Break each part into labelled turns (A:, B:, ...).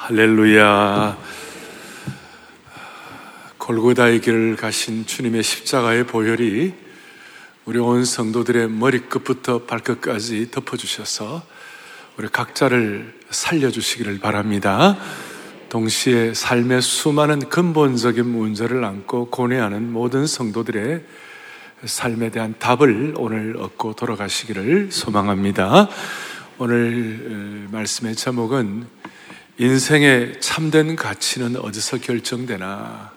A: 할렐루야. 골고다의 길을 가신 주님의 십자가의 보혈이 우리 온 성도들의 머리끝부터 발끝까지 덮어주셔서 우리 각자를 살려주시기를 바랍니다. 동시에 삶의 수많은 근본적인 문제를 안고 고뇌하는 모든 성도들의 삶에 대한 답을 오늘 얻고 돌아가시기를 소망합니다. 오늘 말씀의 제목은 인생의 참된 가치는 어디서 결정되나?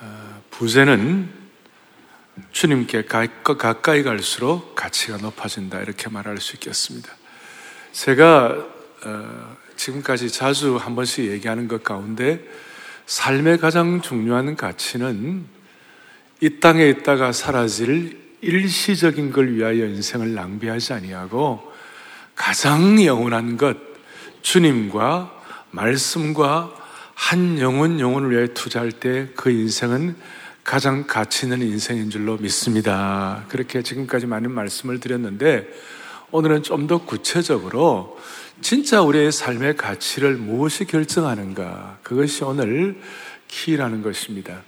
A: 어, 부재는 주님께 가까이 갈수록 가치가 높아진다. 이렇게 말할 수 있겠습니다. 제가 어, 지금까지 자주 한 번씩 얘기하는 것 가운데 삶의 가장 중요한 가치는 이 땅에 있다가 사라질 일시적인 걸 위하여 인생을 낭비하지 아니하고 가장 영원한 것, 주님과 말씀과 한 영혼 영혼을 위해 투자할 때 그 인생은 가장 가치 있는 인생인 줄로 믿습니다. 그렇게 지금까지 많은 말씀을 드렸는데 오늘은 좀 더 구체적으로 진짜 우리의 삶의 가치를 무엇이 결정하는가 그것이 오늘 키라는 것입니다.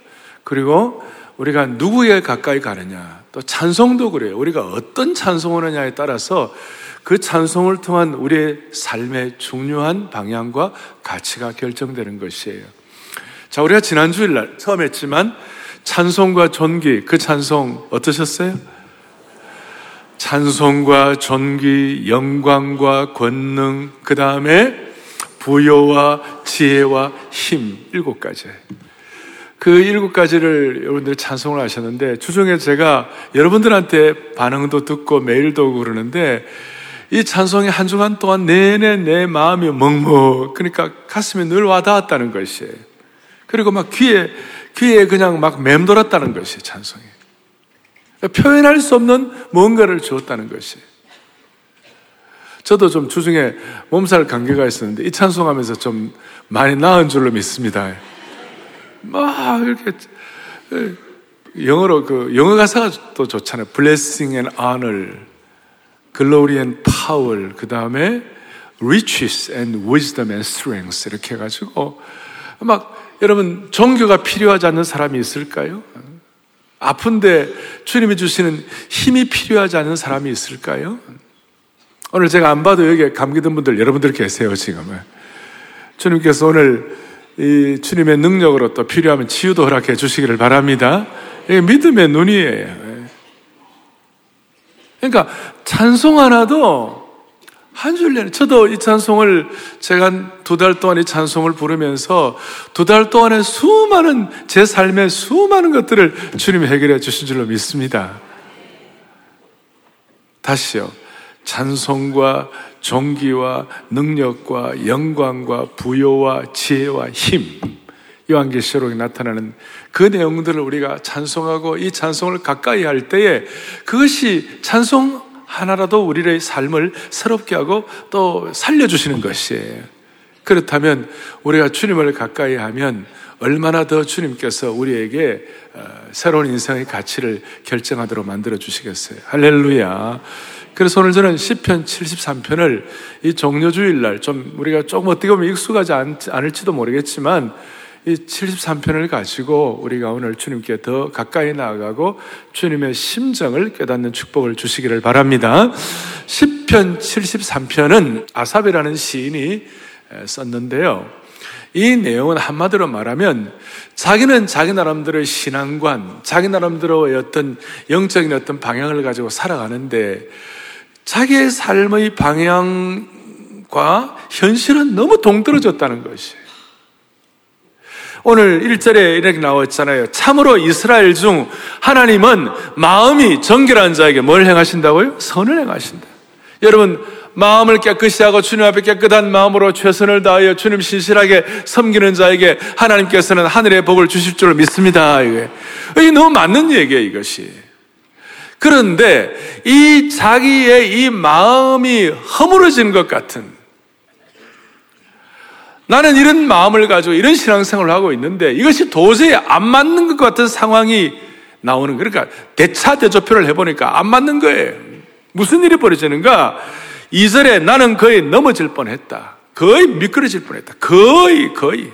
A: 그리고 우리가 누구에 가까이 가느냐 또 찬송도 그래요. 우리가 어떤 찬송을 하냐에 따라서 그 찬송을 통한 우리의 삶의 중요한 방향과 가치가 결정되는 것이에요. 자, 우리가 지난 주일날 처음 했지만 찬송과 존귀, 그 찬송 어떠셨어요? 찬송과 존귀, 영광과 권능, 그 다음에 부여와 지혜와 힘, 일곱 가지. 그 일곱 가지를 여러분들 찬송을 하셨는데, 주중에 제가 여러분들한테 반응도 듣고 메일도 그러는데, 이 찬송이 한 주간 동안 내내 내 마음이 먹먹, 그러니까 가슴에 늘 와닿았다는 것이에요. 그리고 막 귀에, 귀에 그냥 막 맴돌았다는 것이에요, 찬송이. 표현할 수 없는 뭔가를 주었다는 것이에요. 저도 좀 주중에 몸살 감기가 있었는데 이 찬송하면서 좀 많이 나은 줄로 믿습니다. 막 이렇게 영어로 그 영어 가사가 또 좋잖아요. Blessing and honor. glory and power, 그 다음에 riches and wisdom and strength 이렇게 해가지고 막 여러분 종교가 필요하지 않는 사람이 있을까요? 아픈데 주님이 주시는 힘이 필요하지 않은 사람이 있을까요? 오늘 제가 안 봐도 여기 감기 든 분들 여러분들 계세요 지금. 주님께서 오늘 이 주님의 능력으로 또 필요하면 치유도 허락해 주시기를 바랍니다. 이게 믿음의 눈이에요. 그러니까 찬송 하나도 한 줄 내내 저도 이 찬송을 제가 두 달 동안 이 찬송을 부르면서 두 달 동안에 수많은 제 삶의 수많은 것들을 주님이 해결해 주신 줄로 믿습니다. 다시요. 찬송과 종기와 능력과 영광과 부여와 지혜와 힘. 요한계시록에 나타나는 그 내용들을 우리가 찬송하고 이 찬송을 가까이 할 때에 그것이 찬송 하나라도 우리의 삶을 새롭게 하고 또 살려주시는 것이에요. 그렇다면 우리가 주님을 가까이 하면 얼마나 더 주님께서 우리에게 어, 새로운 인생의 가치를 결정하도록 만들어 주시겠어요. 할렐루야. 그래서 오늘 저는 10편 73편을 이 종료주일 날 좀 우리가 조금 어떻게 보면 익숙하지 않을지도 모르겠지만 이 73편을 가지고 우리가 오늘 주님께 더 가까이 나아가고 주님의 심정을 깨닫는 축복을 주시기를 바랍니다. 10편 73편은 아삽이라는 시인이 썼는데요. 이 내용은 한마디로 말하면 자기는 자기 나름대로의 신앙관, 자기 나름대로의 어떤 영적인 어떤 방향을 가지고 살아가는데 자기의 삶의 방향과 현실은 너무 동떨어졌다는 것이에요. 오늘 1절에 이렇게 나왔잖아요. 참으로 이스라엘 중 하나님은 마음이 정결한 자에게 뭘 행하신다고요? 선을 행하신다. 여러분, 마음을 깨끗이 하고 주님 앞에 깨끗한 마음으로 최선을 다하여 주님 신실하게 섬기는 자에게 하나님께서는 하늘의 복을 주실 줄 믿습니다. 이게. 너무 맞는 얘기예요, 이것이. 그런데 이 자기의 이 마음이 허물어진 것 같은 나는 이런 마음을 가지고 이런 신앙생활을 하고 있는데 이것이 도저히 안 맞는 것 같은 상황이 나오는. 그러니까 대차 대조표를 해보니까 안 맞는 거예요. 무슨 일이 벌어지는가? 2절에 나는 거의 넘어질 뻔했다. 거의 미끄러질 뻔했다. 거의, 거의.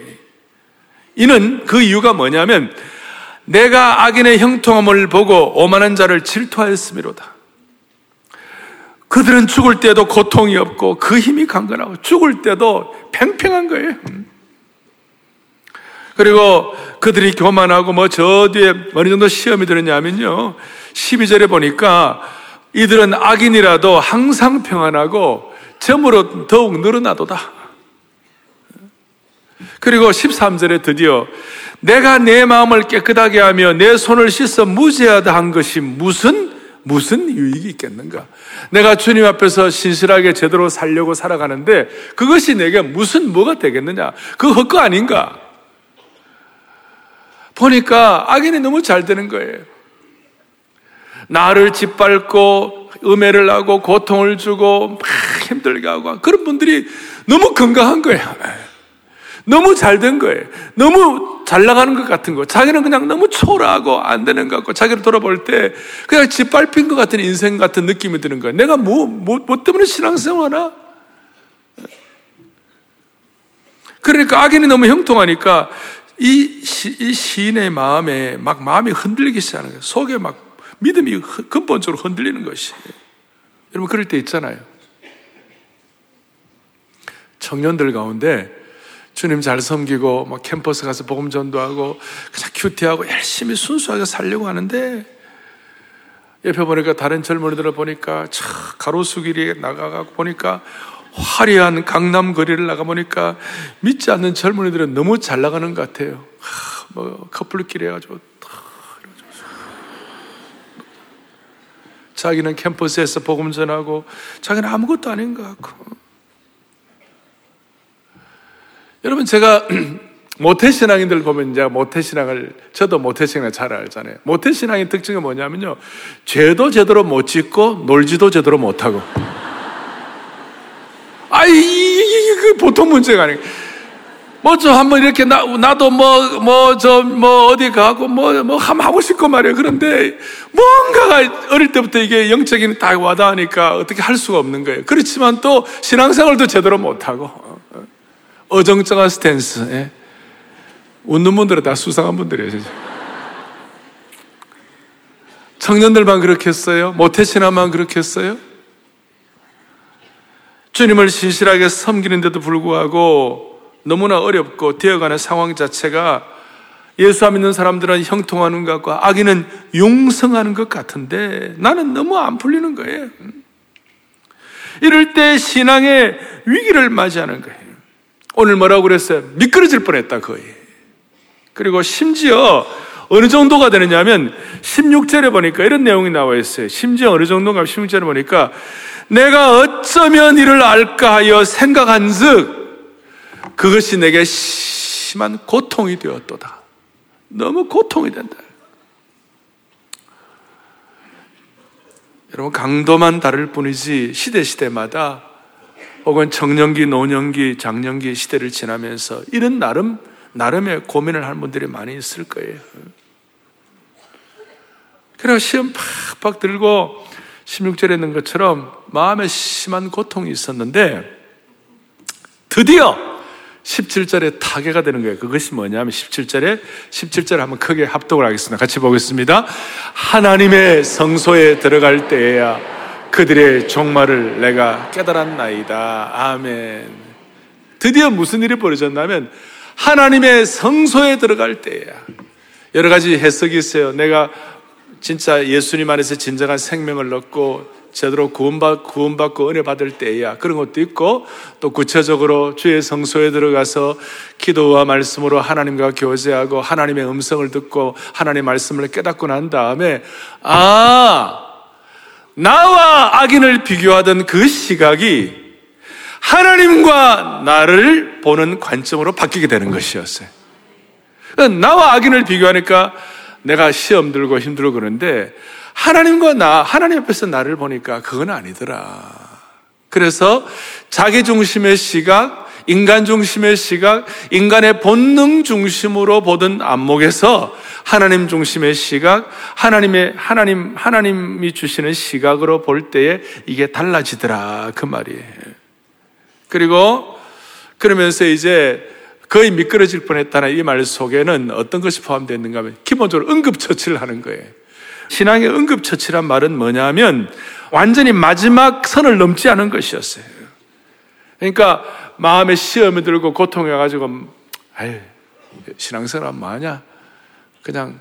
A: 이는 그 이유가 뭐냐면 내가 악인의 형통함을 보고 오만한 자를 질투하였음이로다. 그들은 죽을 때도 고통이 없고 그 힘이 강건하고 죽을 때도 팽팽한 거예요. 그리고 그들이 교만하고 뭐 저 뒤에 어느 정도 시험이 들었냐면요. 12절에 보니까 이들은 악인이라도 항상 평안하고 점으로 더욱 늘어나도다. 그리고 13절에 드디어 내가 내 마음을 깨끗하게 하며 내 손을 씻어 무죄하다 한 것이 무슨 무슨 유익이 있겠는가? 내가 주님 앞에서 신실하게 제대로 살려고 살아가는데 그것이 내게 무슨 뭐가 되겠느냐? 그거 헛거 아닌가? 보니까 악인이 너무 잘 되는 거예요. 나를 짓밟고 음해를 하고 고통을 주고 막 힘들게 하고 그런 분들이 너무 건강한 거예요. 너무 잘 된 거예요. 너무 잘 나가는 것 같은 거. 자기는 그냥 너무 초라하고 안 되는 것 같고 자기를 돌아볼 때 그냥 짓밟힌 것 같은 인생 같은 느낌이 드는 거예요. 내가 뭐, 뭐, 뭐 때문에 신앙생활 하나? 그러니까 악인이 너무 형통하니까 이, 시, 이 시인의 마음에 막 마음이 흔들리기 시작하는 거예요. 속에 막 믿음이 근본적으로 흔들리는 것이. 여러분 그럴 때 있잖아요. 청년들 가운데 주님 잘 섬기고 막 캠퍼스 가서 복음 전도하고 그냥 큐티하고 열심히 순수하게 살려고 하는데 옆에 보니까 다른 젊은이들을 보니까 차 가로수 길에 나가고 보니까 화려한 강남 거리를 나가 보니까 믿지 않는 젊은이들은 너무 잘 나가는 것 같아요. 하, 뭐 커플끼리 해가지고 자기는 캠퍼스에서 복음 전하고 자기는 아무것도 아닌 것 같고 여러분 제가 모태신앙인들 보면 이제 모태신앙을 저도 모태신앙을 잘 알잖아요. 모태신앙의 특징이 뭐냐면요. 죄도 제대로 못 짓고 놀지도 제대로 못하고. 아, 이, 게 보통 문제가 아니에요. 뭐, 저, 한번 이렇게, 나, 나도 뭐, 뭐, 저, 뭐, 어디 가고, 뭐, 뭐, 한번 하고 싶고 말이에요. 그런데, 뭔가가 어릴 때부터 이게 영적인 다 와닿으니까 어떻게 할 수가 없는 거예요. 그렇지만 또, 신앙생활도 제대로 못하고. 어정쩡한 스탠스. 예. 웃는 분들은 다 수상한 분들이에요. 청년들만 그렇게 했어요? 모태신앙만 그렇게 했어요? 주님을 신실하게 섬기는데도 불구하고 너무나 어렵고 되어가는 상황 자체가 예수 안 믿는 사람들은 형통하는 것 같고 악인은 용성하는 것 같은데 나는 너무 안 풀리는 거예요. 이럴 때 신앙의 위기를 맞이하는 거예요. 오늘 뭐라고 그랬어요? 미끄러질 뻔했다, 거의. 그리고 심지어 어느 정도가 되느냐면 16절에 보니까 이런 내용이 나와 있어요. 심지어 어느 정도가 16절에 보니까 내가 어쩌면 이를 알까 하여 생각한 즉 그것이 내게 심한 고통이 되었도다. 너무 고통이 된다. 여러분 강도만 다를 뿐이지 시대 시대마다 혹은 청년기, 노년기, 장년기 시대를 지나면서 이런 나름, 나름의 고민을 하는 분들이 많이 있을 거예요. 그래서 시험 팍팍 들고 16절에 있는 것처럼 마음에 심한 고통이 있었는데 드디어 17절에 타계가 되는 거예요. 그것이 뭐냐면 17절에 17절 한번 크게 합독을 하겠습니다. 같이 보겠습니다. 하나님의 성소에 들어갈 때에야 그들의 종말을 내가 깨달았나이다. 아멘. 드디어 무슨 일이 벌어졌냐면 하나님의 성소에 들어갈 때야. 여러 가지 해석이 있어요. 내가 진짜 예수님 안에서 진정한 생명을 얻고 제대로 구원받, 구원받고 은혜 받을 때야. 그런 것도 있고 또 구체적으로 주의 성소에 들어가서 기도와 말씀으로 하나님과 교제하고 하나님의 음성을 듣고 하나님의 말씀을 깨닫고 난 다음에 아, 나와 악인을 비교하던 그 시각이 하나님과 나를 보는 관점으로 바뀌게 되는 것이었어요. 나와 악인을 비교하니까 내가 시험 들고 힘들고 그러는데 하나님과 나, 하나님 앞에서 나를 보니까 그건 아니더라. 그래서 자기 중심의 시각, 인간 중심의 시각, 인간의 본능 중심으로 보던 안목에서 하나님 중심의 시각, 하나님의, 하나님, 하나님이 주시는 시각으로 볼 때에 이게 달라지더라. 그 말이에요. 그리고 그러면서 이제 거의 미끄러질 뻔했다는 이 말 속에는 어떤 것이 포함되어 있는가 하면 기본적으로 응급처치를 하는 거예요. 신앙의 응급처치란 말은 뭐냐면 완전히 마지막 선을 넘지 않은 것이었어요. 그러니까 마음에 시험이 들고 고통이 와가지고 아유 신앙생활 뭐하냐 그냥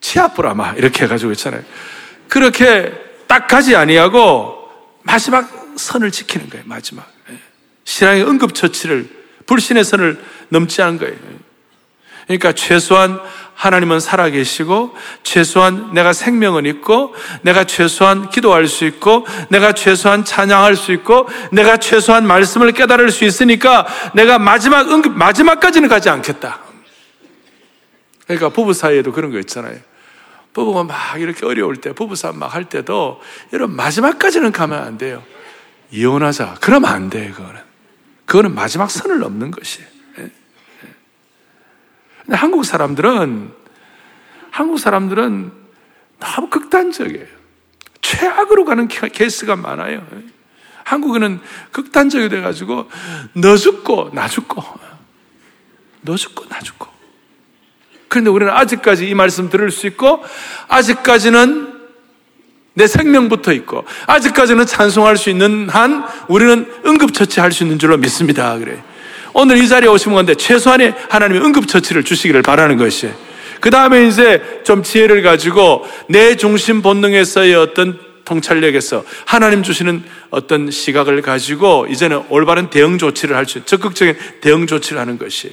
A: 치아뿌라마 이렇게 해가지고 있잖아요. 그렇게 딱 가지 아니하고 마지막 선을 지키는 거예요. 마지막 신앙의 응급처치를 불신의 선을 넘지 않은 거예요. 그러니까 최소한 하나님은 살아계시고, 최소한 내가 생명은 있고, 내가 최소한 기도할 수 있고, 내가 최소한 찬양할 수 있고, 내가 최소한 말씀을 깨달을 수 있으니까 내가 마지막 응급, 마지막까지는 가지 않겠다. 그러니까 부부 사이에도 그런 거 있잖아요. 부부가 막 이렇게 어려울 때, 부부싸움 막 할 때도 이런 마지막까지는 가면 안 돼요. 이혼하자. 그러면 안 돼, 그거는. 그거는 마지막 선을 넘는 것이에요. 예, 예. 근데 한국 사람들은, 한국 사람들은 너무 극단적이에요. 최악으로 가는 케이스가 많아요. 한국에는 극단적이 돼가지고, 너 죽고, 나 죽고, 너 죽고, 나 죽고. 그런데 우리는 아직까지 이 말씀 들을 수 있고, 아직까지는 내 생명부터 있고 아직까지는 찬송할 수 있는 한 우리는 응급처치할 수 있는 줄로 믿습니다. 그래. 오늘 이 자리에 오신 건데 최소한의 하나님의 응급처치를 주시기를 바라는 것이에요. 그 다음에 이제 좀 지혜를 가지고 내 중심 본능에서의 어떤 통찰력에서 하나님 주시는 어떤 시각을 가지고 이제는 올바른 대응 조치를 할 수, 적극적인 대응 조치를 하는 것이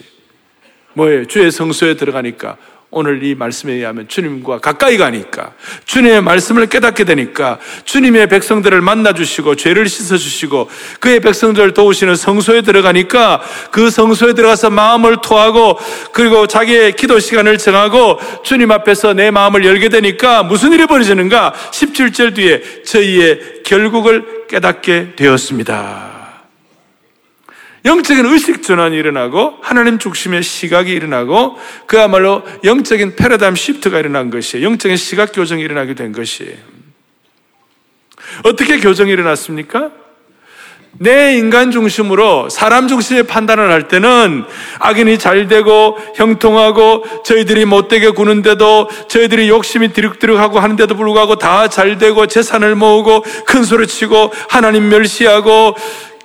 A: 뭐예요? 주의 성소에 들어가니까 오늘 이 말씀에 의하면 주님과 가까이 가니까 주님의 말씀을 깨닫게 되니까 주님의 백성들을 만나 주시고 죄를 씻어 주시고 그의 백성들을 도우시는 성소에 들어가니까 그 성소에 들어가서 마음을 토하고 그리고 자기의 기도 시간을 정하고 주님 앞에서 내 마음을 열게 되니까 무슨 일이 벌어지는가 17절 뒤에 저희의 결국을 깨닫게 되었습니다. 영적인 의식 전환이 일어나고 하나님 중심의 시각이 일어나고 그야말로 영적인 패러다임 시프트가 일어난 것이에요. 영적인 시각 교정이 일어나게 된 것이에요. 어떻게 교정이 일어났습니까? 내 인간 중심으로 사람 중심의 판단을 할 때는 악인이 잘 되고 형통하고 저희들이 못되게 구는데도 저희들이 욕심이 드륵드륵하고 하는데도 불구하고 다 잘 되고 재산을 모으고 큰 소리 치고 하나님 멸시하고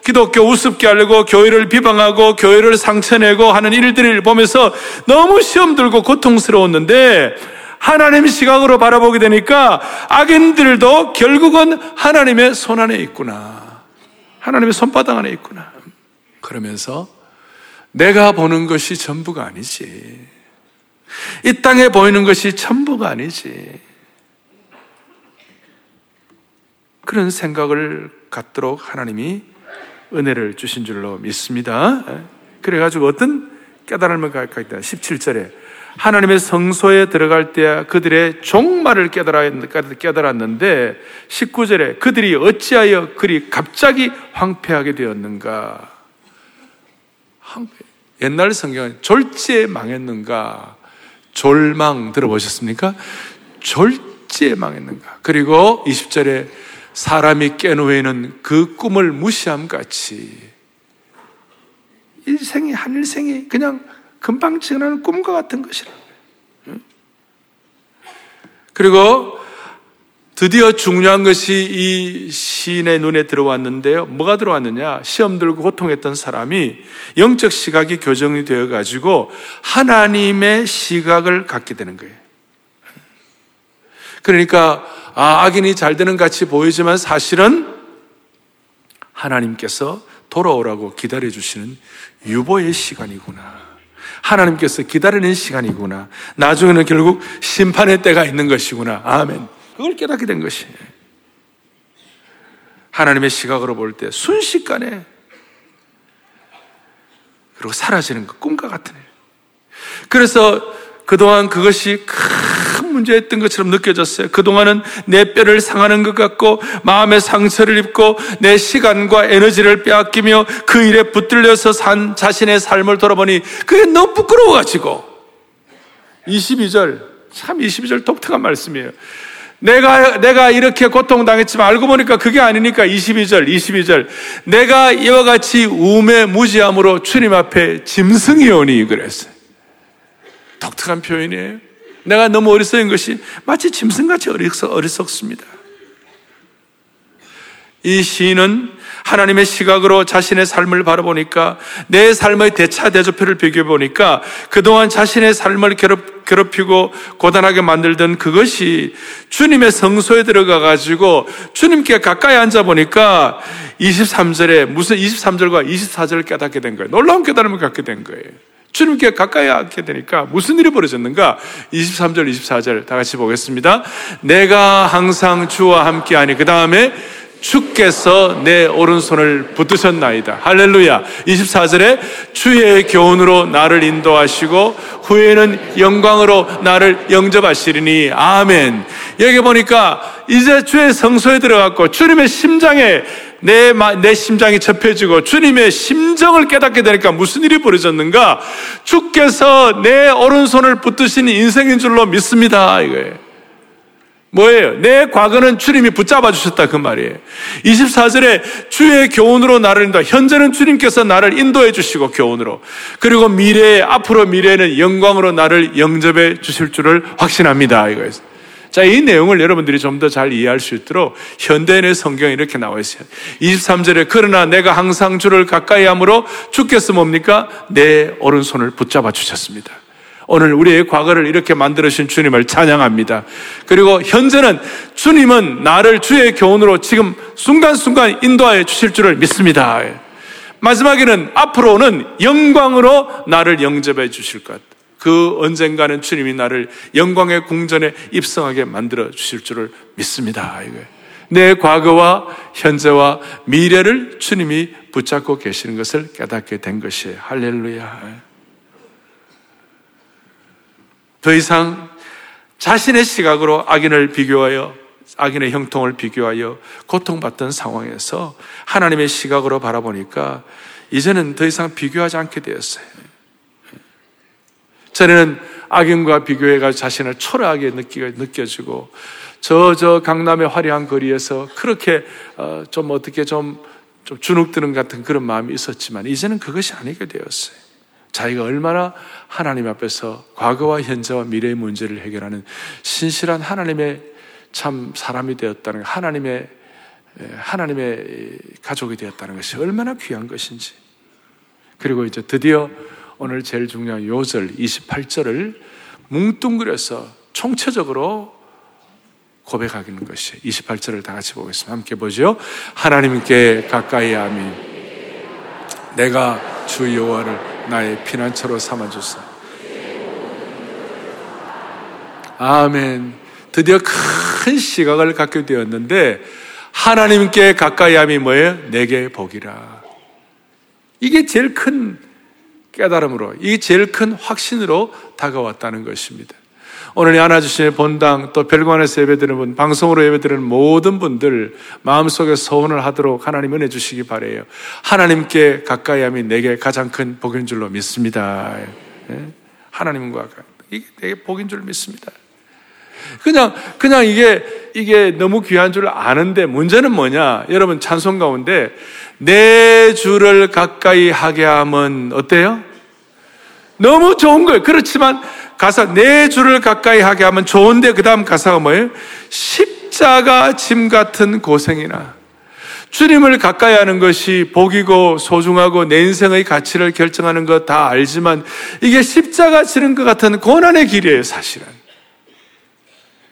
A: 기독교 우습게 하려고 교회를 비방하고 교회를 상처내고 하는 일들을 보면서 너무 시험 들고 고통스러웠는데 하나님 시각으로 바라보게 되니까 악인들도 결국은 하나님의 손 안에 있구나. 하나님의 손바닥 안에 있구나. 그러면서 내가 보는 것이 전부가 아니지. 이 땅에 보이는 것이 전부가 아니지. 그런 생각을 갖도록 하나님이 은혜를 주신 줄로 믿습니다. 그래가지고 어떤 깨달음을 갖고 있다. 17절에 하나님의 성소에 들어갈 때 그들의 종말을 깨달았는데 19절에 그들이 어찌하여 그리 갑자기 황폐하게 되었는가? 옛날 성경은 졸지에 망했는가? 졸망 들어보셨습니까? 졸지에 망했는가? 그리고 20절에 사람이 깬 후에는 그 꿈을 무시함 같이 일생이 한 일생이 그냥 금방 지나는 꿈과 같은 것이라. 그리고 드디어 중요한 것이 이 시인의 눈에 들어왔는데요. 뭐가 들어왔느냐? 시험 들고 고통했던 사람이 영적 시각이 교정이 되어 가지고 하나님의 시각을 갖게 되는 거예요. 그러니까 아, 악인이 잘 되는 같이 보이지만 사실은 하나님께서 돌아오라고 기다려 주시는 유보의 시간이구나. 하나님께서 기다리는 시간이구나. 나중에는 결국 심판의 때가 있는 것이구나. 아멘. 그걸 깨닫게 된 것이. 하나님의 시각으로 볼 때 순식간에 그리고 사라지는 것 꿈과 같은 일. 그래서 그동안 그것이 큰 문제였던 것처럼 느껴졌어요. 그동안은 내 뼈를 상하는 것 같고 마음의 상처를 입고 내 시간과 에너지를 빼앗기며 그 일에 붙들려서 산 자신의 삶을 돌아보니 그게 너무 부끄러워가지고 22절 참 22절 독특한 말씀이에요. 내가, 내가 이렇게 고통당했지만 알고 보니까 그게 아니니까 22절, 22절. 내가 이와 같이 우매 무지함으로 주님 앞에 짐승이 오니 그랬어요. 독특한 표현이에요. 내가 너무 어리석은 것이 마치 짐승같이 어리석, 어리석 습니다. 이 시인은 하나님의 시각으로 자신의 삶을 바라보니까 내 삶의 대차 대조표를 비교해 보니까 그동안 자신의 삶을 괴롭, 괴롭 히고 고단하게 만들던 그것이 주님의 성소에 들어가 가지고 주님께 가까이 앉아 보니까 23절에 무슨 23절과 24절을 깨닫게 된 거예요. 놀라운 깨달음을 갖게 된 거예요. 주님께 가까이 앉게 되니까 무슨 일이 벌어졌는가? 23절, 24절 다 같이 보겠습니다. 내가 항상 주와 함께 하니 그 다음에 주께서 내 오른손을 붙드셨나이다. 할렐루야. 24절에 주의 교훈으로 나를 인도하시고 후에는 영광으로 나를 영접하시리니 아멘. 여기 보니까 이제 주의 성소에 들어갔고 주님의 심장에 내, 내 심장이 접혀지고 주님의 심정을 깨닫게 되니까 무슨 일이 벌어졌는가? 주께서 내 오른손을 붙드신 인생인 줄로 믿습니다. 이거예요. 뭐예요? 내 과거는 주님이 붙잡아 주셨다 그 말이에요. 24절에 주의 교훈으로 나를 인도. 현재는 주님께서 나를 인도해 주시고 교훈으로. 그리고 미래에 앞으로 미래에는 영광으로 나를 영접해 주실 줄을 확신합니다. 이거예요. 자, 이 내용을 여러분들이 좀 더 잘 이해할 수 있도록 현대인의 성경에 이렇게 나와 있어요. 23절에 그러나 내가 항상 주를 가까이 함으로 주께서 뭡니까? 내 오른손을 붙잡아 주셨습니다. 오늘 우리의 과거를 이렇게 만들어주신 주님을 찬양합니다. 그리고 현재는 주님은 나를 주의 교훈으로 지금 순간순간 인도하여 주실 줄을 믿습니다. 마지막에는 앞으로는 영광으로 나를 영접해 주실 것. 그 언젠가는 주님이 나를 영광의 궁전에 입성하게 만들어 주실 줄을 믿습니다. 내 과거와 현재와 미래를 주님이 붙잡고 계시는 것을 깨닫게 된 것이에요. 할렐루야. 더 이상 자신의 시각으로 악인을 비교하여 악인의 형통을 비교하여 고통받던 상황에서 하나님의 시각으로 바라보니까 이제는 더 이상 비교하지 않게 되었어요. 전에는 악인과 비교해가 자신을 초라하게 느껴지고 저, 저 강남의 화려한 거리에서 그렇게 어, 좀 어떻게 좀, 좀 주눅드는 같은 그런 마음이 있었지만 이제는 그것이 아니게 되었어요. 자기가 얼마나 하나님 앞에서 과거와 현재와 미래의 문제를 해결하는 신실한 하나님의 참 사람이 되었다는 하나님의 하나님의 가족이 되었다는 것이 얼마나 귀한 것인지. 그리고 이제 드디어 오늘 제일 중요한 요절 28절을 뭉뚱그려서 총체적으로 고백하는 것이 28절을 다 같이 보겠습니다. 함께 보죠. 하나님께 가까이 하미 내가 주 여호와를 나의 피난처로 삼아 주사. 아멘. 드디어 큰 시각을 갖게 되었는데 하나님께 가까이 함이 뭐예요? 내게 복이라. 이게 제일 큰 깨달음으로, 이게 제일 큰 확신으로 다가왔다는 것입니다. 오늘 안아주신 본당 또 별관에서 예배드리는 분, 방송으로 예배드리는 모든 분들 마음속에 소원을 하도록 하나님 은혜 주시기 바래요. 하나님께 가까이 함이 내게 가장 큰 복인 줄로 믿습니다. 예? 하나님과 이게 내게 복인 줄 믿습니다. 그냥 그냥 이게 이게 너무 귀한 줄 아는데 문제는 뭐냐? 여러분 찬송 가운데 내 주를 가까이 하게 하면 어때요? 너무 좋은 거예요. 그렇지만 가사 내 주를 가까이 하게 하면 좋은데 그 다음 가사가 뭐예요? 십자가 짐 같은 고생이나 주님을 가까이 하는 것이 복이고 소중하고 내 인생의 가치를 결정하는 것 다 알지만 이게 십자가 지는 것 같은 고난의 길이에요, 사실은.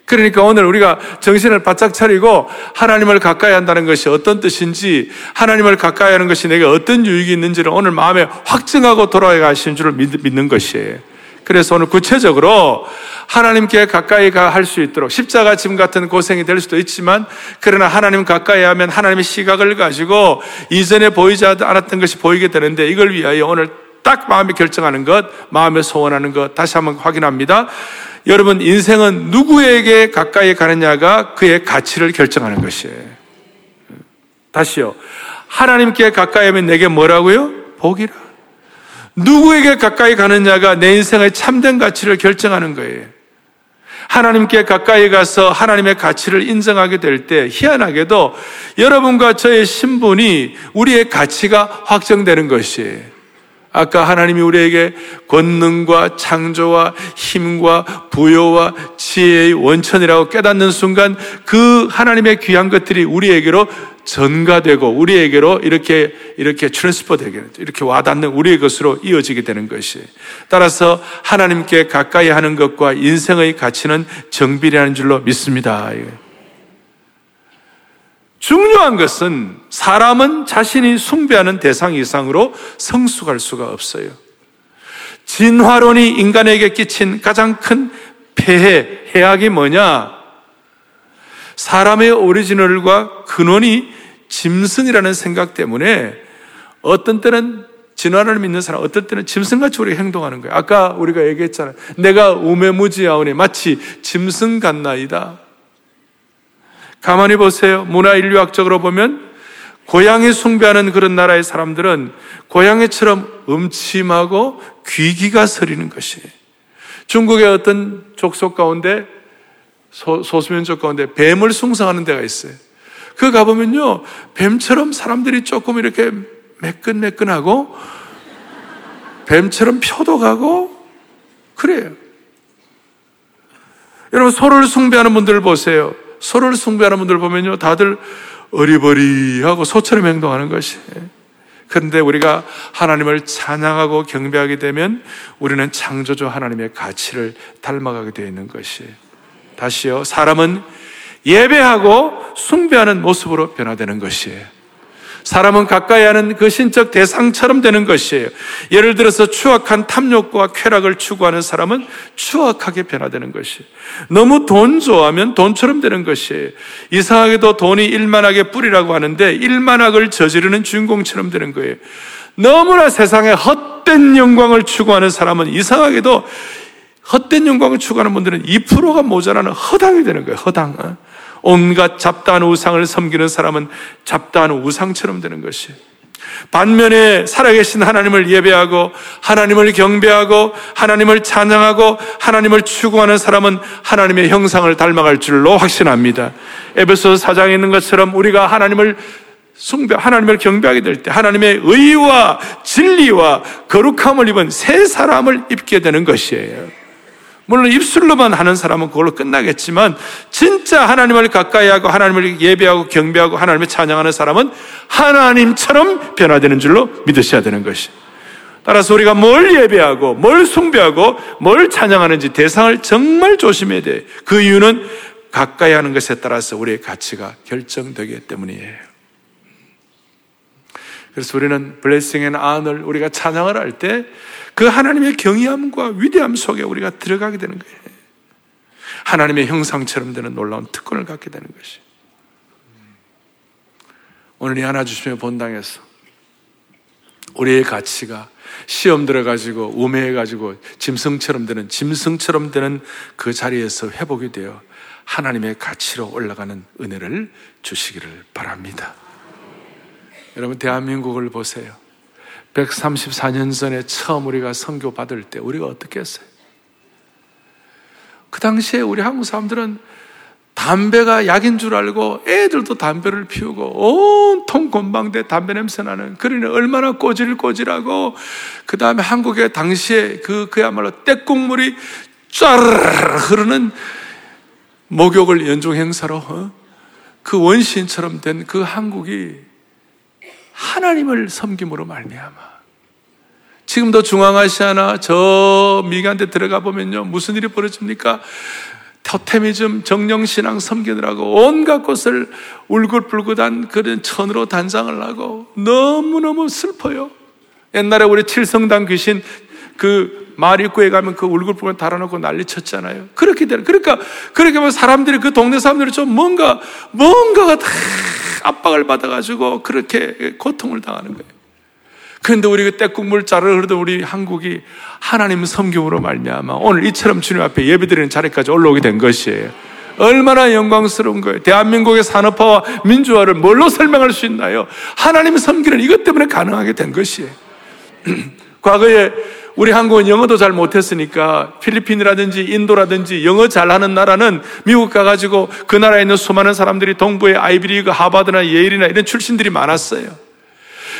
A: 그러니까 오늘 우리가 정신을 바짝 차리고 하나님을 가까이 한다는 것이 어떤 뜻인지 하나님을 가까이 하는 것이 내게 어떤 유익이 있는지를 오늘 마음에 확증하고 돌아가신 줄을 믿는 것이에요. 그래서 오늘 구체적으로 하나님께 가까이 가 할 수 있도록 십자가 짐 같은 고생이 될 수도 있지만 그러나 하나님 가까이 하면 하나님의 시각을 가지고 이전에 보이지 않았던 것이 보이게 되는데 이걸 위하여 오늘 딱 마음에 결정하는 것, 마음에 소원하는 것 다시 한번 확인합니다. 여러분 인생은 누구에게 가까이 가느냐가 그의 가치를 결정하는 것이에요. 다시요. 하나님께 가까이 하면 내게 뭐라고요? 복이라. 누구에게 가까이 가느냐가 내 인생의 참된 가치를 결정하는 거예요. 하나님께 가까이 가서 하나님의 가치를 인정하게 될 때 희한하게도 여러분과 저의 신분이 우리의 가치가 확정되는 것이에요. 아까 하나님이 우리에게 권능과 창조와 힘과 부여와 지혜의 원천이라고 깨닫는 순간 그 하나님의 귀한 것들이 우리에게로 전가되고 우리에게로 이렇게 이렇게 transfer 되게 이렇게 와닿는 우리의 것으로 이어지게 되는 것이 따라서 하나님께 가까이 하는 것과 인생의 가치는 정비례라는 줄로 믿습니다. 중요한 것은 사람은 자신이 숭배하는 대상 이상으로 성숙할 수가 없어요. 진화론이 인간에게 끼친 가장 큰 폐해, 해악이 뭐냐? 사람의 오리지널과 근원이 짐승이라는 생각 때문에 어떤 때는 진화를 믿는 사람, 어떨 때는 짐승같이 우리가 행동하는 거예요. 아까 우리가 얘기했잖아요. 내가 우매무지하오니 마치 짐승 같나이다. 가만히 보세요. 문화 인류학적으로 보면 고양이 숭배하는 그런 나라의 사람들은 고양이처럼 음침하고 귀기가 서리는 것이 중국의 어떤 족속 가운데 소, 소수민족 가운데 뱀을 숭상하는 데가 있어요. 그 가보면요, 뱀처럼 사람들이 조금 이렇게 매끈매끈하고, 뱀처럼 표도가고, 그래요. 여러분, 소를 숭배하는 분들을 보세요. 소를 숭배하는 분들 보면요, 다들 어리버리하고 소처럼 행동하는 것이. 그런데 우리가 하나님을 찬양하고 경배하게 되면 우리는 창조주 하나님의 가치를 닮아가게 되어 있는 것이. 다시요, 사람은 예배하고 숭배하는 모습으로 변화되는 것이에요. 사람은 가까이 하는 그 신적 대상처럼 되는 것이에요. 예를 들어서 추악한 탐욕과 쾌락을 추구하는 사람은 추악하게 변화되는 것이에요. 너무 돈 좋아하면 돈처럼 되는 것이에요. 이상하게도 돈이 일만하게 뿌리라고 하는데 일만학을 저지르는 주인공처럼 되는 거예요. 너무나 세상에 헛된 영광을 추구하는 사람은 이상하게도 헛된 영광을 추구하는 분들은 2%가 모자라는 허당이 되는 거예요. 허당. 온갖 잡다한 우상을 섬기는 사람은 잡다한 우상처럼 되는 것이 반면에 살아계신 하나님을 예배하고 하나님을 경배하고 하나님을 찬양하고 하나님을 추구하는 사람은 하나님의 형상을 닮아갈 줄로 확신합니다. 에베소 사장에 있는 것처럼 우리가 하나님을 숭배, 하나님을 경배하게 될 때 하나님의 의와 진리와 거룩함을 입은 새 사람을 입게 되는 것이에요. 물론 입술로만 하는 사람은 그걸로 끝나겠지만 진짜 하나님을 가까이 하고 하나님을 예배하고 경배하고 하나님을 찬양하는 사람은 하나님처럼 변화되는 줄로 믿으셔야 되는 것이. 따라서 우리가 뭘 예배하고 뭘 숭배하고 뭘 찬양하는지 대상을 정말 조심해야 돼. 그 이유는 가까이 하는 것에 따라서 우리의 가치가 결정되기 때문이에요. 그래서 우리는 Blessing and honor를 우리가 찬양을 할때 그 하나님의 경이함과 위대함 속에 우리가 들어가게 되는 거예요. 하나님의 형상처럼 되는 놀라운 특권을 갖게 되는 것이. 오늘 이 하나 주시면 본당에서 우리의 가치가 시험 들어가지고 우매해가지고 짐승처럼 되는 짐승처럼 되는 그 자리에서 회복이 되어 하나님의 가치로 올라가는 은혜를 주시기를 바랍니다. 여러분 대한민국을 보세요. 134년 전에 처음 우리가 선교 받을 때 우리가 어떻게 했어요? 그 당시에 우리 한국 사람들은 담배가 약인 줄 알고 애들도 담배를 피우고 온통 건방대 담배 냄새 나는 그러니 얼마나 꼬질꼬질하고 그 다음에 한국의 당시에 그 그야말로 떼국물이 쫙 흐르는 목욕을 연중 행사로 어? 그 원시인처럼 된 그 한국이 하나님을 섬김으로 말미암아. 지금도 중앙아시아나 저 미간데 들어가 보면요 무슨 일이 벌어집니까? 토테미즘, 정령신앙 섬기느라고 온갖 곳을 울긋불긋한 그런 천으로 단장을 하고 너무너무 슬퍼요. 옛날에 우리 칠성당 귀신 그 마리구에 가면 그 울긋불긋 달아놓고 난리 쳤잖아요. 그렇게 되는, 그러니까, 그렇게 하면 사람들이 그 동네 사람들이 좀 뭔가, 뭔가가 다 압박을 받아가지고 그렇게 고통을 당하는 거예요. 그런데 우리 그 때국물 자를 흐르던 우리 한국이 하나님 섬김으로 말미암아 오늘 이처럼 주님 앞에 예배드리는 자리까지 올라오게 된 것이에요. 얼마나 영광스러운 거예요. 대한민국의 산업화와 민주화를 뭘로 설명할 수 있나요? 하나님 섬기는 이것 때문에 가능하게 된 것이에요. 과거에 우리 한국은 영어도 잘 못했으니까 필리핀이라든지 인도라든지 영어 잘하는 나라는 미국 가가지고 그 나라에 있는 수많은 사람들이 동부의 아이비리그, 하버드나 예일이나 이런 출신들이 많았어요.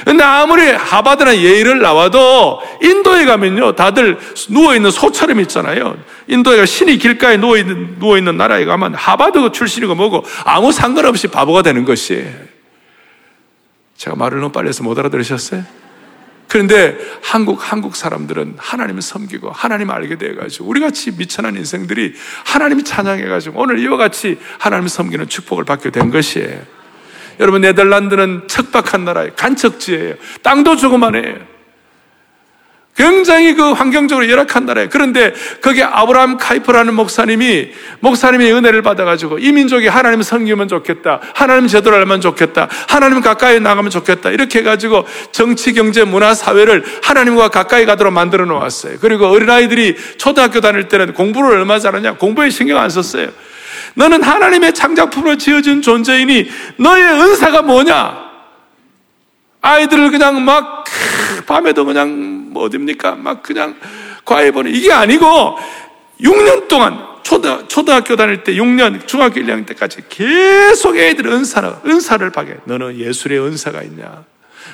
A: 근데 아무리 하버드나 예일을 나와도 인도에 가면요, 다들 누워있는 소처럼 있잖아요. 인도에 신이 길가에 누워있는, 누워있는 나라에 가면 하버드 출신이고 뭐고 아무 상관없이 바보가 되는 것이. 제가 말을 너무 빨리 해서 못 알아들으셨어요? 그런데 한국, 한국 사람들은 하나님을 섬기고 하나님 알게 돼 가지고 우리 같이 미천한 인생들이 하나님이 찬양해 가지고 오늘 이와 같이 하나님을 섬기는 축복을 받게 된 것이에요. 여러분, 네덜란드는 척박한 나라예요. 간척지예요. 땅도 조그만해요. 굉장히 그 환경적으로 열악한 나라예요. 그런데 거기 아브라함 카이프라는 목사님이 목사님의 은혜를 받아가지고 이 민족이 하나님 섬기면 좋겠다. 하나님 제대로 알면 좋겠다. 하나님 가까이 나가면 좋겠다. 이렇게 해가지고 정치, 경제, 문화, 사회를 하나님과 가까이 가도록 만들어 놓았어요. 그리고 어린아이들이 초등학교 다닐 때는 공부를 얼마 잘하냐? 공부에 신경 안 썼어요. 너는 하나님의 창작품으로 지어진 존재이니 너의 은사가 뭐냐? 아이들을 그냥 막 밤에도 그냥 뭐 어딥니까? 막 그냥 과외 보내 이게 아니고 6년 동안 초등, 초등학교 다닐 때 6년, 중학교 1학년 때까지 계속 애들 은사를, 은사를 파게. 너는 예술의 은사가 있냐?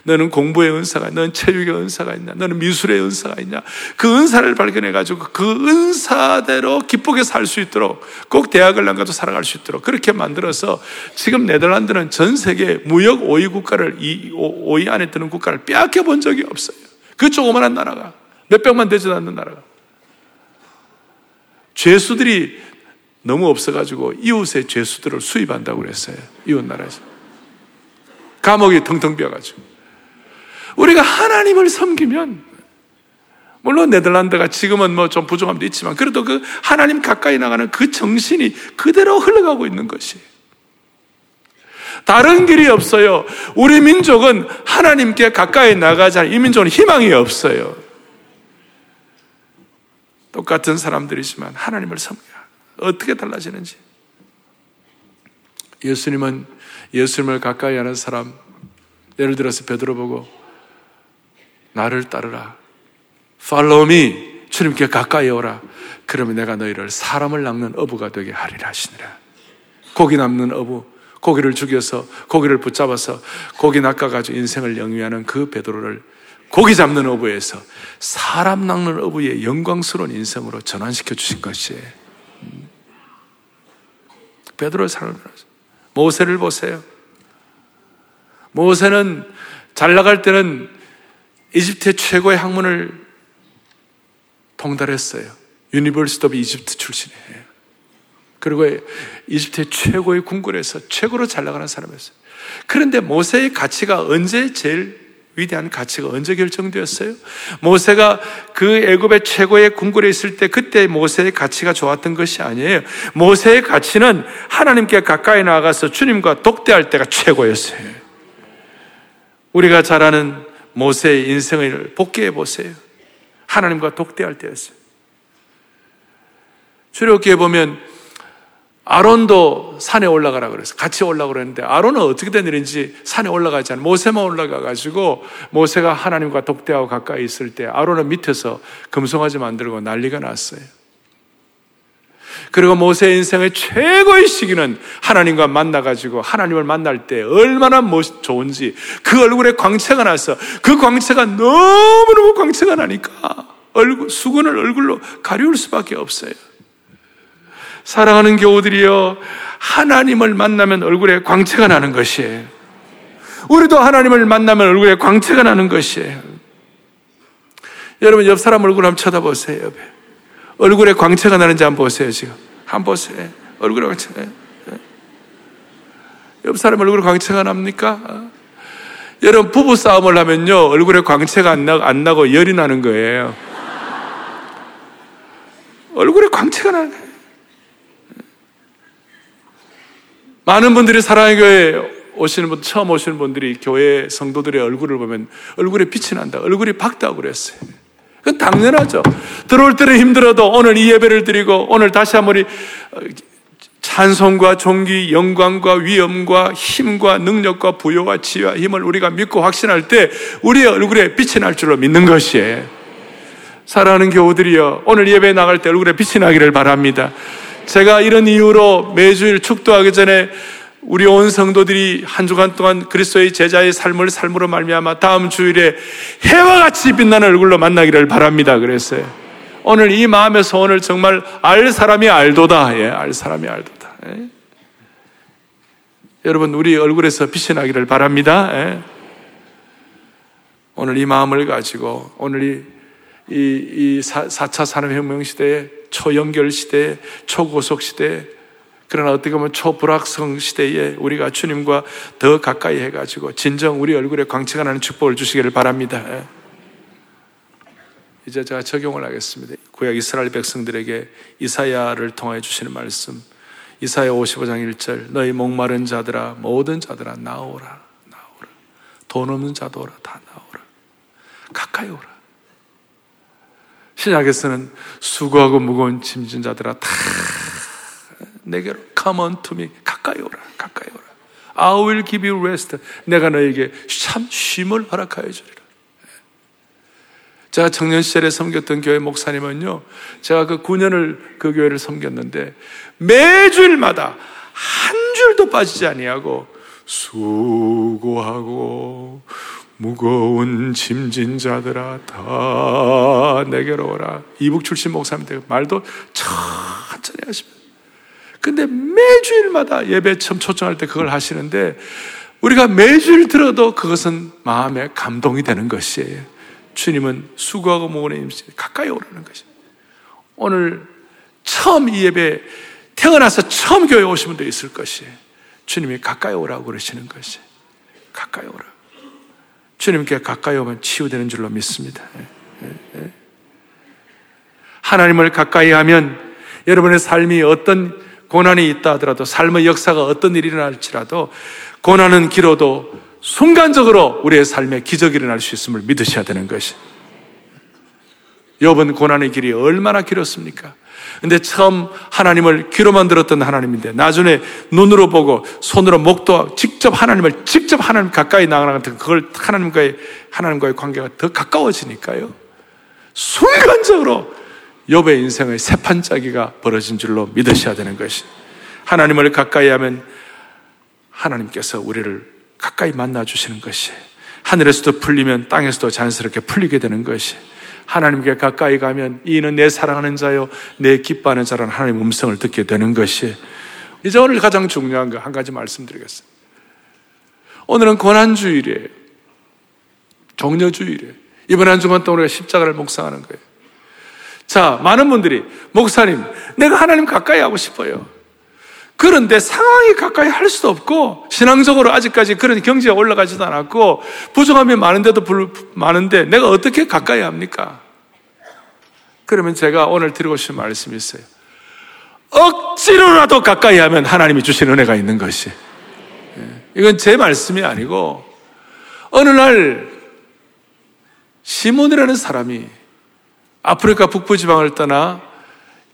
A: 너는 공부의 은사가 있냐? 너는 체육의 은사가 있냐? 너는 미술의 은사가 있냐? 그 은사를 발견해가지고 그 은사대로 기쁘게 살 수 있도록 꼭 대학을 안 가도 살아갈 수 있도록 그렇게 만들어서 지금 네덜란드는 전 세계 무역 5위 국가를, 5위 안에 드는 국가를 빼앗겨 본 적이 없어요. 그 조그만한 나라가. 몇백만 되지도 않는 나라가. 죄수들이 너무 없어가지고 이웃의 죄수들을 수입한다고 그랬어요. 이웃 나라에서. 감옥이 텅텅 비어가지고. 우리가 하나님을 섬기면 물론 네덜란드가 지금은 뭐 좀 부족함도 있지만 그래도 그 하나님 가까이 나가는 그 정신이 그대로 흘러가고 있는 것이 다른 길이 없어요. 우리 민족은 하나님께 가까이 나가자. 이 민족은 희망이 없어요. 똑같은 사람들이지만 하나님을 섬겨. 어떻게 달라지는지. 예수님은 예수님을 가까이 하는 사람, 예를 들어서 베드로 보고 나를 따르라. Follow me. 주님께 가까이 오라. 그러면 내가 너희를 사람을 낚는 어부가 되게 하리라 하시니라. 고기 남는 어부, 고기를 죽여서 고기를 붙잡아서 고기 낚아가지고 인생을 영위하는 그 베드로를 고기 잡는 어부에서 사람 낚는 어부의 영광스러운 인생으로 전환시켜 주신 것이에요. 음. 베드로의 삶을 모세를 보세요. 모세는 잘 나갈 때는 이집트의 최고의 학문을 통달했어요. University of 이집트 출신이에요. 그리고 이집트의 최고의 궁궐에서 최고로 잘 나가는 사람이었어요. 그런데 모세의 가치가 언제 제일 위대한 가치가 언제 결정되었어요? 모세가 그 애굽의 최고의 궁궐에 있을 때 그때 모세의 가치가 좋았던 것이 아니에요. 모세의 가치는 하나님께 가까이 나가서 주님과 독대할 때가 최고였어요. 우리가 잘 아는 모세의 인생을 복귀해 보세요. 하나님과 독대할 때였어요. 출애굽기에 보면 아론도 산에 올라가라 그래서 같이 올라가 그랬는데 아론은 어떻게 된 일인지 산에 올라가지 않아 모세만 올라가 가지고 모세가 하나님과 독대하고 가까이 있을 때 아론은 밑에서 금송아지 만들고 난리가 났어요. 그리고 모세 인생의 최고의 시기는 하나님과 만나가지고 하나님을 만날 때 얼마나 멋 좋은지 그 얼굴에 광채가 나서 그 광채가 너무너무 광채가 나니까 얼굴, 수건을 얼굴로 가려울 수밖에 없어요. 사랑하는 교우들이여 하나님을 만나면 얼굴에 광채가 나는 것이에요. 우리도 하나님을 만나면 얼굴에 광채가 나는 것이에요. 여러분 옆 사람 얼굴 한번 쳐다보세요. 옆에. 얼굴에 광채가 나는지 한번 보세요, 지금. 한번 보세요. 얼굴에 광채. 예. 옆 사람 얼굴에 광채가 납니까? 어? 여러분, 부부 싸움을 하면요, 얼굴에 광채가 안, 나, 안 나고 열이 나는 거예요. 얼굴에 광채가 나는 거예요. 많은 분들이 사랑의 교회 오시는 분, 처음 오시는 분들이 교회 성도들의 얼굴을 보면 얼굴에 빛이 난다. 얼굴이 밝다고 그랬어요. 그건 당연하죠. 들어올 때는 힘들어도 오늘 이 예배를 드리고 오늘 다시 한번 이 찬송과 존귀, 영광과 위엄과 힘과 능력과 부여와 지혜와 힘을 우리가 믿고 확신할 때 우리의 얼굴에 빛이 날 줄로 믿는 것이에요. 사랑하는 교우들이여, 오늘 예배 나갈 때 얼굴에 빛이 나기를 바랍니다. 제가 이런 이유로 매주일 축도하기 전에 우리 온 성도들이 한 주간 동안 그리스도의 제자의 삶을 삶으로 말미암아 다음 주일에 해와 같이 빛나는 얼굴로 만나기를 바랍니다. 그랬어요. 오늘 이 마음에서 오늘 정말 알 사람이 알도다. 예, 알 사람이 알도다. 예. 여러분 우리 얼굴에서 빛이 나기를 바랍니다. 예. 오늘 이 마음을 가지고 오늘 이, 이, 이 4 차 산업혁명 시대에 초연결 시대, 초고속 시대, 그러나 어떻게 보면 초불확성 시대에 우리가 주님과 더 가까이 해가지고 진정 우리 얼굴에 광채가 나는 축복을 주시기를 바랍니다. 예. 이제 제가 적용을 하겠습니다. 구약 이스라엘 백성들에게 이사야를 통하여 주시는 말씀. 이사야 55장 1절. 너희 목마른 자들아, 모든 자들아, 나오라, 나오라. 돈 없는 자도 오라, 다 나오라. 가까이 오라. 신약에서는 수고하고 무거운 짐진 자들아 다 내게로 come unto me 가까이 오라 가까이 오라 I will give you rest 내가 너에게 참 쉼을 허락하여 주리라 제가 청년 시절에 섬겼던 교회 목사님은요 제가 그 9년을 그 교회를 섬겼는데 매주일마다 한 줄도 빠지지 아니하고 수고하고 무거운 짐진 자들아 다 내게로 오라. 이북 출신 목사님들 말도 천천히 하십니다. 근데 매주일마다 예배 처음 초청할 때 그걸 하시는데 우리가 매주일 들어도 그것은 마음에 감동이 되는 것이에요. 주님은 수고하고 모으는 임시 가까이 오라는 것이. 오늘 처음 이 예배 태어나서 처음 교회 오신 분도 있을 것이에요. 주님이 가까이 오라고 그러시는 것이. 가까이 오라. 주님께 가까이 오면 치유되는 줄로 믿습니다. 예, 예, 예. 하나님을 가까이 하면 여러분의 삶이 어떤 고난이 있다 하더라도 삶의 역사가 어떤 일이 일어날지라도 고난은 길어도 순간적으로 우리의 삶에 기적이 일어날 수 있음을 믿으셔야 되는 것이. 여번 고난의 길이 얼마나 길었습니까? 근데 처음 하나님을 귀로만 들었던 하나님인데 나중에 눈으로 보고 손으로 목도 직접 하나님을 직접 하나님 가까이 나가는 그걸 하나님과의 하나님과의 관계가 더 가까워지니까요. 순간적으로 욥의 인생의 새 판짜기가 벌어진 줄로 믿으셔야 되는 것이 하나님을 가까이 하면 하나님께서 우리를 가까이 만나 주시는 것이 하늘에서도 풀리면 땅에서도 자연스럽게 풀리게 되는 것이 하나님께 가까이 가면 이는 내 사랑하는 자요, 내 기뻐하는 자라는 하나님의 음성을 듣게 되는 것이 이제 오늘 가장 중요한 거 한 가지 말씀드리겠습니다. 오늘은 고난주일이에요. 종려주일이에요. 이번 한 주간 동안 우리가 십자가를 묵상하는 거예요. 자, 많은 분들이, 목사님, 내가 하나님 가까이 하고 싶어요. 그런데 상황이 가까이 할 수도 없고 신앙적으로 아직까지 그런 경제가 올라가지도 않았고 부정함이 많은데도 불, 많은데 내가 어떻게 가까이 합니까? 그러면 제가 오늘 드리고 싶은 말씀이 있어요. 억지로라도 가까이 하면 하나님이 주신 은혜가 있는 것이. 예, 이건 제 말씀이 아니고 어느 날 시몬이라는 사람이 아프리카 북부 지방을 떠나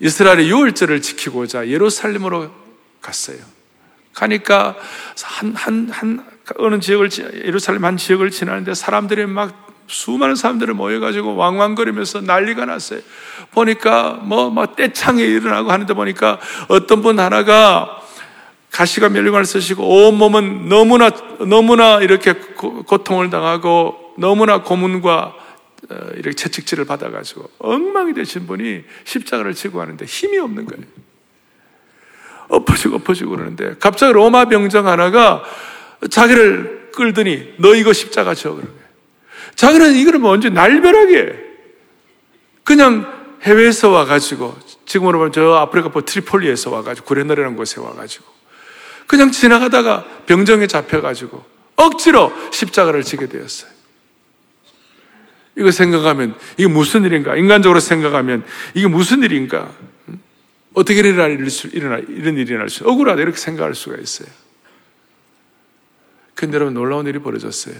A: 이스라엘의 유월절을 지키고자 예루살렘으로 갔어요. 가니까 한, 한, 한, 어느 지역을, 예루살렘 한 지역을 지나는데 사람들이 막 수많은 사람들을 모여가지고 왕왕거리면서 난리가 났어요. 보니까 뭐, 막 떼창이 일어나고 하는데 보니까 어떤 분 하나가 가시가 멸류관을 쓰시고 온 몸은 너무나, 너무나 이렇게 고통을 당하고 너무나 고문과 어, 이렇게 채찍질을 받아가지고 엉망이 되신 분이 십자가를 지고 하는데 힘이 없는 거예요. 엎어지고 엎어지고 그러는데 갑자기 로마 병정 하나가 자기를 끌더니 너 이거 십자가 져 그러는 거예요. 자기는 이거를 먼저 날벼락에 그냥 해외에서 와가지고 지금으로 보면 저 아프리카 뭐 트리폴리에서 와가지고 구레너리라는 곳에 와가지고 그냥 지나가다가 병정에 잡혀가지고 억지로 십자가를 지게 되었어요. 이거 생각하면 이게 무슨 일인가? 인간적으로 생각하면 이게 무슨 일인가? 어떻게 일어나, 일어나, 이런 일이 일어날 수, 억울하다, 이렇게 생각할 수가 있어요. 근데 여러분, 놀라운 일이 벌어졌어요.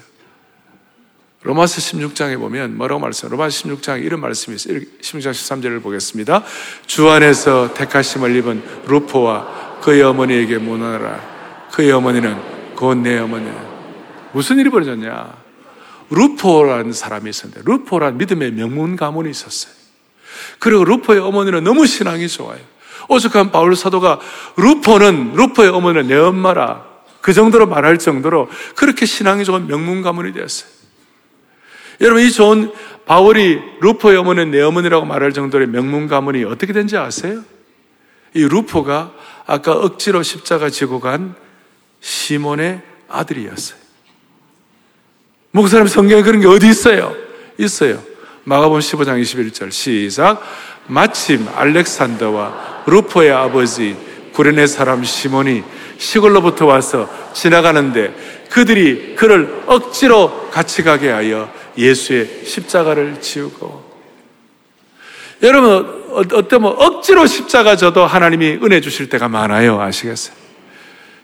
A: 로마서 16장에 보면 뭐라고 말씀해요? 로마서 16장에 이런 말씀이 있어요. 16장 13절을 보겠습니다. 주 안에서 택하심을 입은 루포와 그의 어머니에게 문하라. 그의 어머니는 곧 내 어머니는 무슨 일이 벌어졌냐? 루포라는 사람이 있었는데 루포란 믿음의 명문 가문이 있었어요. 그리고 루포의 어머니는 너무 신앙이 좋아요. 오죽한 바울 사도가 루포는 루포의 어머니는 내 엄마라 그 정도로 말할 정도로 그렇게 신앙이 좋은 명문 가문이 되었어요. 여러분 이 좋은 바울이 루포의 어머니는 내 어머니라고 말할 정도의 명문 가문이 어떻게 된지 아세요? 이 루포가 아까 억지로 십자가 지고 간 시몬의 아들이었어요. 목사님 성경에 그런 게 어디 있어요? 있어요. 마가복음 15장 21절 시작 마침 알렉산더와 루포의 아버지 구레네 사람 시몬이 시골로부터 와서 지나가는데 그들이 그를 억지로 같이 가게 하여 예수의 십자가를 지우고 여러분 뭐 억지로 십자가 져도 하나님이 은혜 주실 때가 많아요 아시겠어요?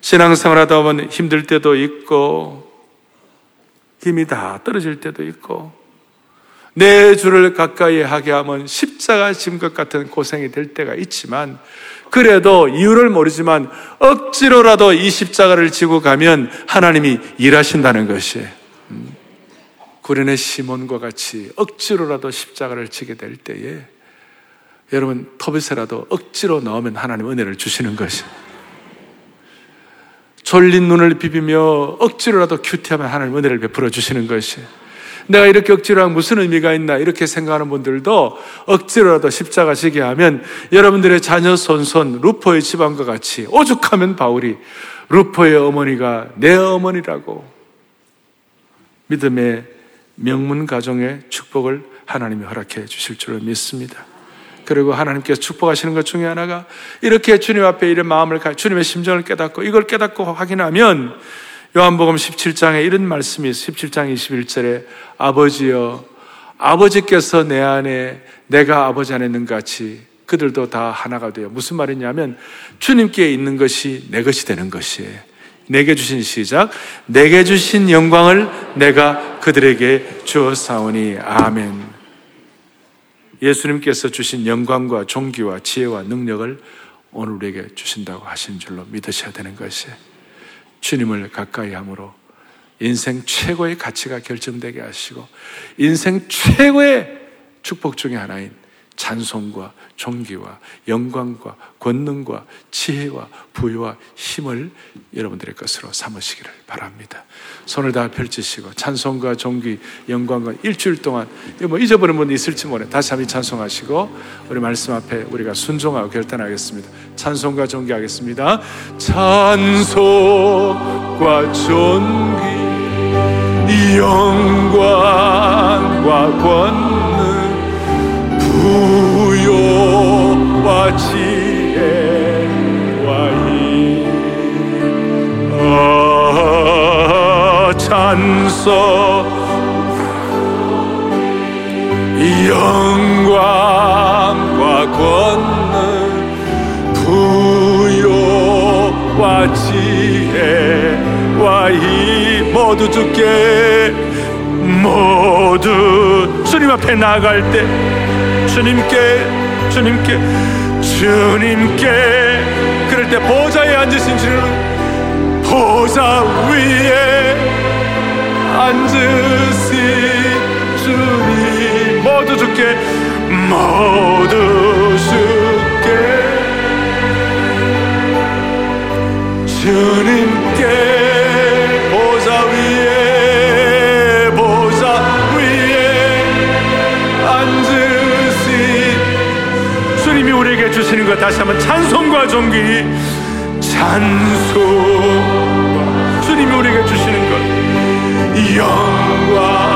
A: 신앙생활 하다 보면 힘들 때도 있고 힘이 다 떨어질 때도 있고 내 주를 가까이 하게 하면 십자가 진것 같은 고생이 될 때가 있지만 그래도 이유를 모르지만 억지로라도 이 십자가를 지고 가면 하나님이 일하신다는 것이에요. 음. 구련의 시몬과 같이 억지로라도 십자가를 지게 될 때에 여러분 터비세라도 억지로 넣으면 하나님 은혜를 주시는 것이에요. 졸린 눈을 비비며 억지로라도 큐티하면 하나님 은혜를 베풀어 주시는 것이에요. 내가 이렇게 억지로 하면 무슨 의미가 있나 이렇게 생각하는 분들도 억지로라도 십자가 지게 하면 여러분들의 자녀 손손 루포의 집안과 같이 오죽하면 바울이 루포의 어머니가 내 어머니라고 믿음의 명문 가정의 축복을 하나님이 허락해 주실 줄을 믿습니다. 그리고 하나님께서 축복하시는 것 중에 하나가 이렇게 주님 앞에 이런 마음을 주님의 심정을 깨닫고 이걸 깨닫고 확인하면 요한복음 17장에 이런 말씀이 17장 21절에 아버지여 아버지께서 내 안에 내가 아버지 안에 있는 같이 그들도 다 하나가 돼요. 무슨 말이냐면 주님께 있는 것이 내 것이 되는 것이에요. 내게 주신 시작 내게 주신 영광을 내가 그들에게 주었사오니 아멘. 예수님께서 주신 영광과 종기와 지혜와 능력을 오늘 우리에게 주신다고 하신 줄로 믿으셔야 되는 것이에요. 주님을 가까이 함으로 인생 최고의 가치가 결정되게 하시고 인생 최고의 축복 중의 하나인 찬송과 존귀와 영광과 권능과 지혜와 부여와 힘을 여러분들의 것으로 삼으시기를 바랍니다. 손을 다 펼치시고 찬송과 존귀, 영광과 일주일 동안 뭐 잊어버린 분 있을지 모르 다시 한번 찬송하시고 우리 말씀 앞에 우리가 순종하고 결단하겠습니다. 찬송과 존귀하겠습니다. 찬송과 존귀 영광과 권 아, 찬송 영광과 권능 부요와 지혜와 힘 모두 주께 모두 주님 앞에 나갈 때 주님께 주님께 주님께 그럴 때 보좌에 앉으신 주님 보좌 위에 앉으신 주님. 모두 주께 모두 주께. 주님께 주시는 것 다시 한번 찬송과 존귀 찬송과 주님이 우리에게 주시는 것 영광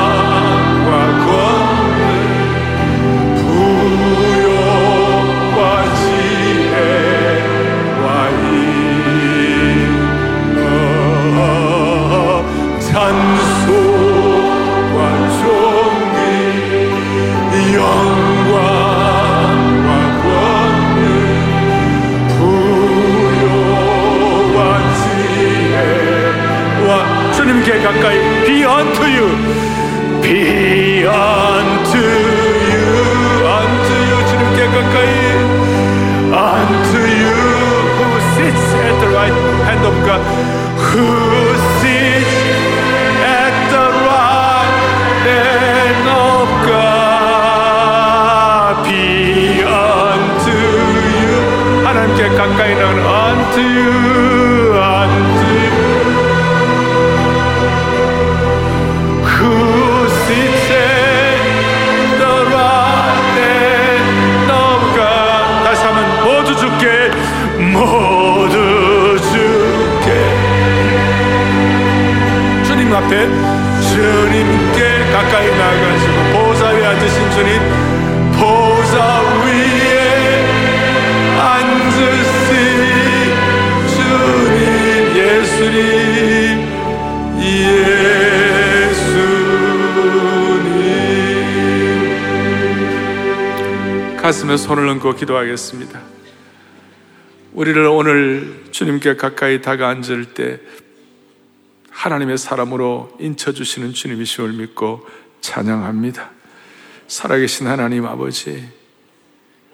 A: 가슴에 손을 얹고 기도하겠습니다. 우리를 오늘 주님께 가까이 다가앉을 때 하나님의 사람으로 인쳐주시는 주님이심을 믿고 찬양합니다. 살아계신 하나님 아버지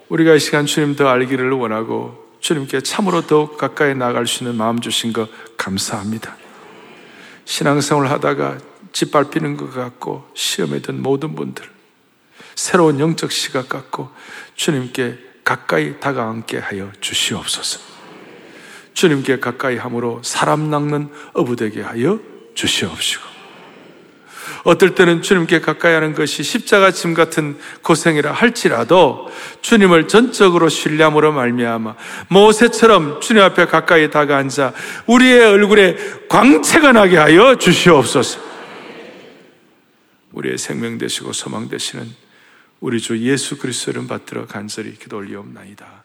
A: 우리가 이 시간 주님 더 알기를 원하고 주님께 참으로 더욱 가까이 나갈 수 있는 마음 주신 것 감사합니다. 신앙생활 하다가 짓밟히는 것 같고 시험에 든 모든 분들 새로운 영적 시각 갖고 주님께 가까이 다가앉게 하여 주시옵소서. 주님께 가까이 함으로 사람 낚는 어부 되게 하여 주시옵시고 어떨 때는 주님께 가까이 하는 것이 십자가 짐 같은 고생이라 할지라도 주님을 전적으로 신뢰함으로 말미암아 모세처럼 주님 앞에 가까이 다가앉아 우리의 얼굴에 광채가 나게 하여 주시옵소서. 우리의 생명 되시고 소망 되시는 우리 주 예수 그리스도를 받들어 간절히 기도 올리옵나이다.